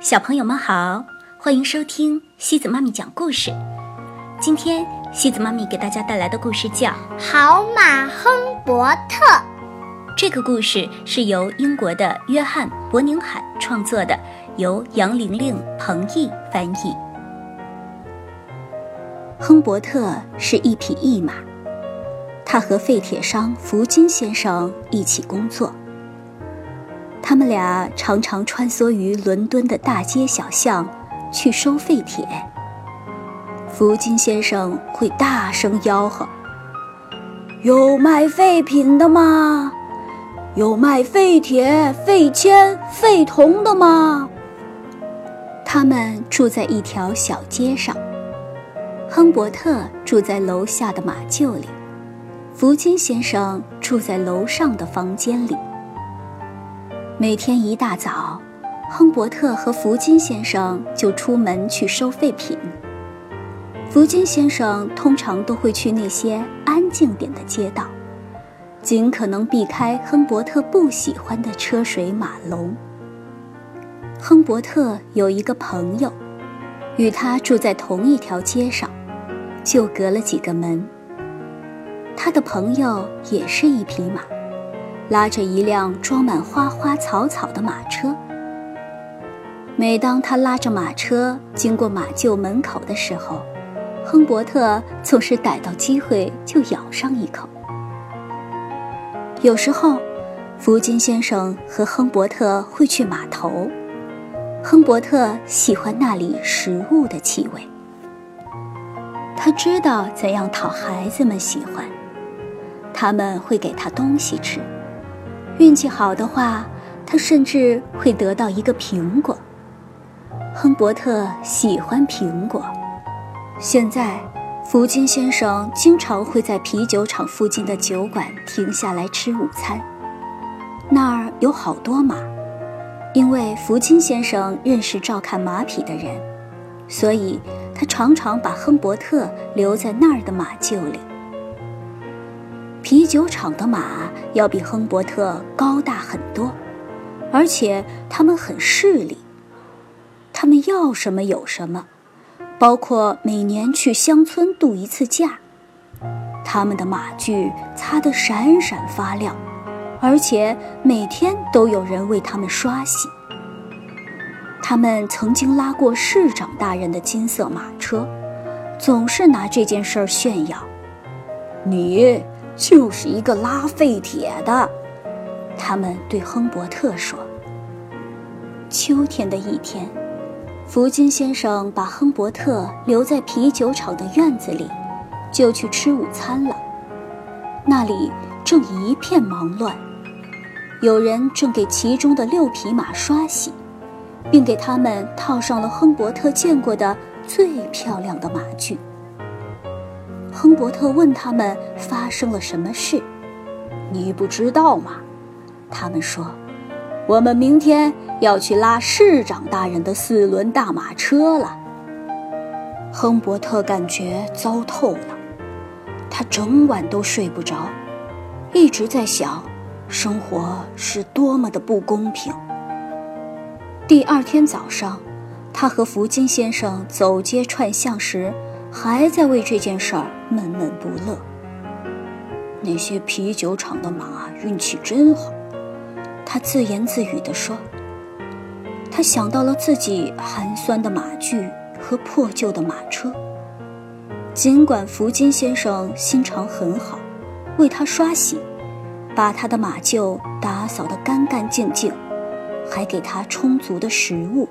小朋友们好，欢迎收听西子妈咪讲故事。今天西子妈咪给大家带来的故事叫《好马亨伯特》。这个故事是由英国的约翰·伯宁罕创作的，由杨玲玲、彭毅翻译。亨伯特是一匹驿马，他和废铁商福金先生一起工作。他们俩常常穿梭于伦敦的大街小巷，去收废铁。福金先生会大声吆喝：“有卖废品的吗？有卖废铁、废铅、废铜的吗？”他们住在一条小街上，亨伯特住在楼下的马厩里，福金先生住在楼上的房间里。每天一大早，亨伯特和福金先生就出门去收废品。福金先生通常都会去那些安静点的街道，尽可能避开亨伯特不喜欢的车水马龙。亨伯特有一个朋友，与他住在同一条街上，就隔了几个门。他的朋友也是一匹马。拉着一辆装满花花草草的马车。每当他拉着马车经过马厩门口的时候，亨伯特总是逮到机会就咬上一口。有时候，福金先生和亨伯特会去码头。亨伯特喜欢那里食物的气味。他知道怎样讨孩子们喜欢，他们会给他东西吃。运气好的话，他甚至会得到一个苹果。亨伯特喜欢苹果。现在，福金先生经常会在啤酒厂附近的酒馆停下来吃午餐。那儿有好多马，因为福金先生认识照看马匹的人，所以他常常把亨伯特留在那儿的马厩里。啤酒厂的马要比亨伯特高大很多，而且他们很势利。他们要什么有什么，包括每年去乡村度一次假。他们的马具擦得闪闪发亮，而且每天都有人为他们刷洗。他们曾经拉过市长大人的金色马车，总是拿这件事儿炫耀。你。就是一个拉废铁的，他们对亨伯特说。秋天的一天，福金先生把亨伯特留在啤酒厂的院子里，就去吃午餐了。那里正一片忙乱，有人正给其中的六匹马刷洗，并给他们套上了亨伯特见过的最漂亮的马具。亨伯特问他们发生了什么事，你不知道吗？他们说：“我们明天要去拉市长大人的四轮大马车了。”亨伯特感觉糟透了，他整晚都睡不着，一直在想，生活是多么的不公平。第二天早上，他和福金先生走街串巷时。还在为这件事儿闷闷不乐。那些啤酒厂的马运气真好，他自言自语地说。他想到了自己寒酸的马具和破旧的马车。尽管福金先生心肠很好，为他刷洗，把他的马厩打扫得干干净净，还给他充足的食物，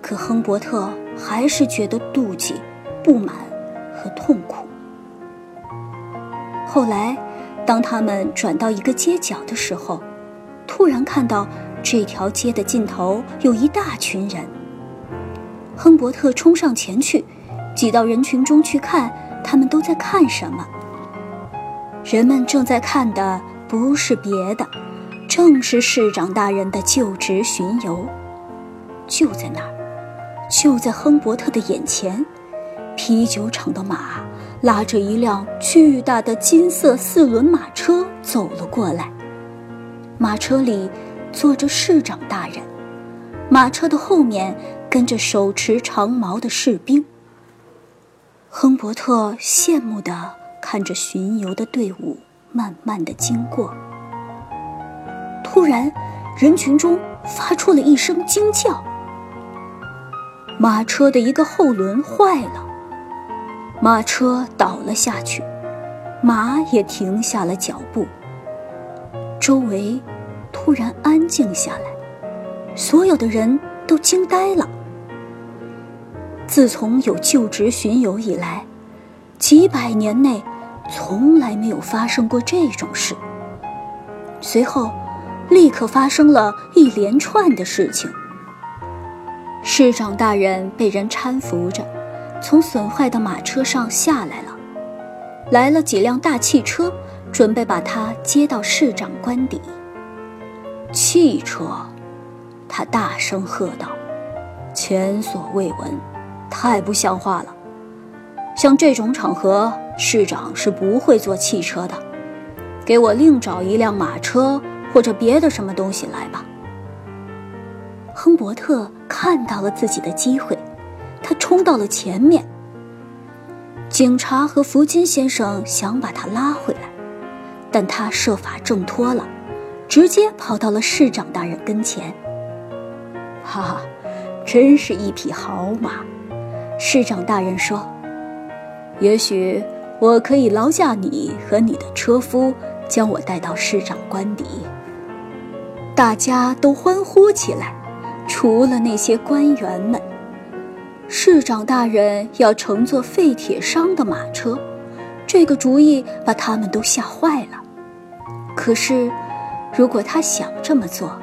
可亨伯特还是觉得妒忌。不满和痛苦。后来，当他们转到一个街角的时候，突然看到这条街的尽头有一大群人。亨伯特冲上前去，挤到人群中去看他们都在看什么。人们正在看的不是别的，正是市长大人的就职巡游。就在那儿，就在亨伯特的眼前。啤酒厂的马拉着一辆巨大的金色四轮马车走了过来，马车里坐着市长大人，马车的后面跟着手持长矛的士兵。亨伯特羡慕地看着巡游的队伍慢慢的经过。突然，人群中发出了一声惊叫。马车的一个后轮坏了，马车倒了下去，马也停下了脚步。周围突然安静下来，所有的人都惊呆了。自从有就职巡游以来，几百年内从来没有发生过这种事。随后，立刻发生了一连串的事情。市长大人被人搀扶着，从损坏的马车上下来了。来了几辆大汽车，准备把他接到市长官邸。汽车，他大声喝道：“前所未闻，太不像话了！像这种场合，市长是不会坐汽车的。给我另找一辆马车或者别的什么东西来吧。”亨伯特看到了自己的机会，他冲到了前面。警察和福金先生想把他拉回来，但他设法挣脱了，直接跑到了市长大人跟前。哈哈，真是一匹好马！市长大人说：“也许我可以劳驾你和你的车夫，将我带到市长官邸。”大家都欢呼起来。除了那些官员们，市长大人要乘坐废铁商的马车，这个主意把他们都吓坏了。可是，如果他想这么做，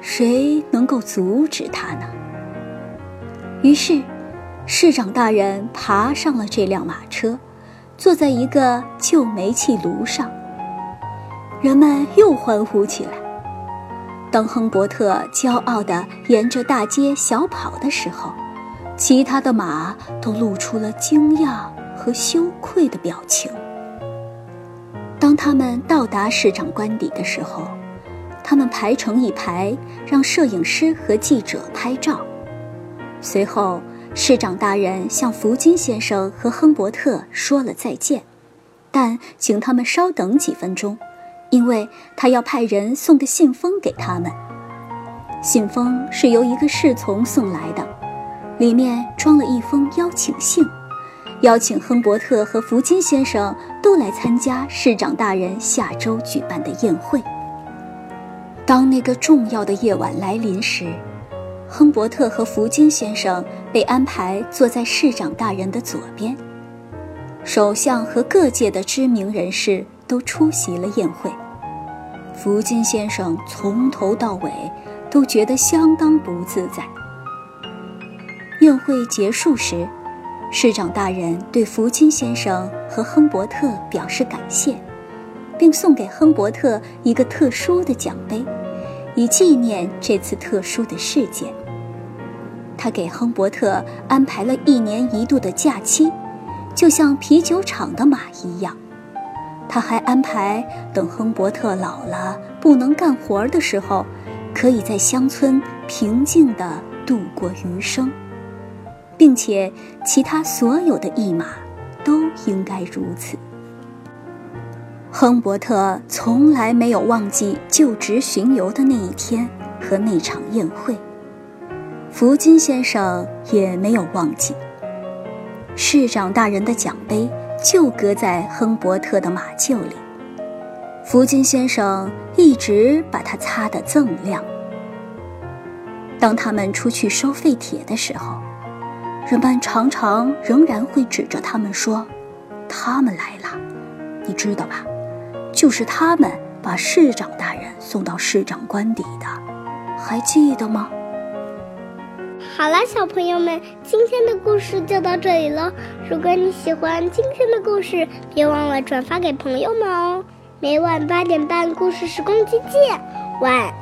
谁能够阻止他呢？于是，市长大人爬上了这辆马车，坐在一个旧煤气炉上。人们又欢呼起来。当亨伯特骄傲地沿着大街小跑的时候，其他的马都露出了惊讶和羞愧的表情。当他们到达市长官邸的时候，他们排成一排，让摄影师和记者拍照。随后，市长大人向福金先生和亨伯特说了再见，但请他们稍等几分钟。因为他要派人送个信封给他们，信封是由一个侍从送来的，里面装了一封邀请信，邀请亨伯特和福金先生都来参加市长大人下周举办的宴会。当那个重要的夜晚来临时，亨伯特和福金先生被安排坐在市长大人的左边，首相和各界的知名人士都出席了宴会。福金先生从头到尾都觉得相当不自在。宴会结束时，市长大人对福金先生和亨伯特表示感谢，并送给亨伯特一个特殊的奖杯，以纪念这次特殊的事件。他给亨伯特安排了一年一度的假期，就像啤酒厂的马一样。他还安排，等亨伯特老了不能干活的时候，可以在乡村平静地度过余生，并且其他所有的驿马都应该如此。亨伯特从来没有忘记就职巡游的那一天和那场宴会，福金先生也没有忘记。市长大人的奖杯。就搁在亨伯特的马厩里，福金先生一直把它擦得锃亮。当他们出去收废铁的时候，人们常常仍然会指着他们说：“他们来了，你知道吧？就是他们把市长大人送到市长官邸的，还记得吗？”好了，小朋友们，今天的故事就到这里了。如果你喜欢今天的故事，别忘了转发给朋友们哦。每晚八点半，故事时光机见，晚。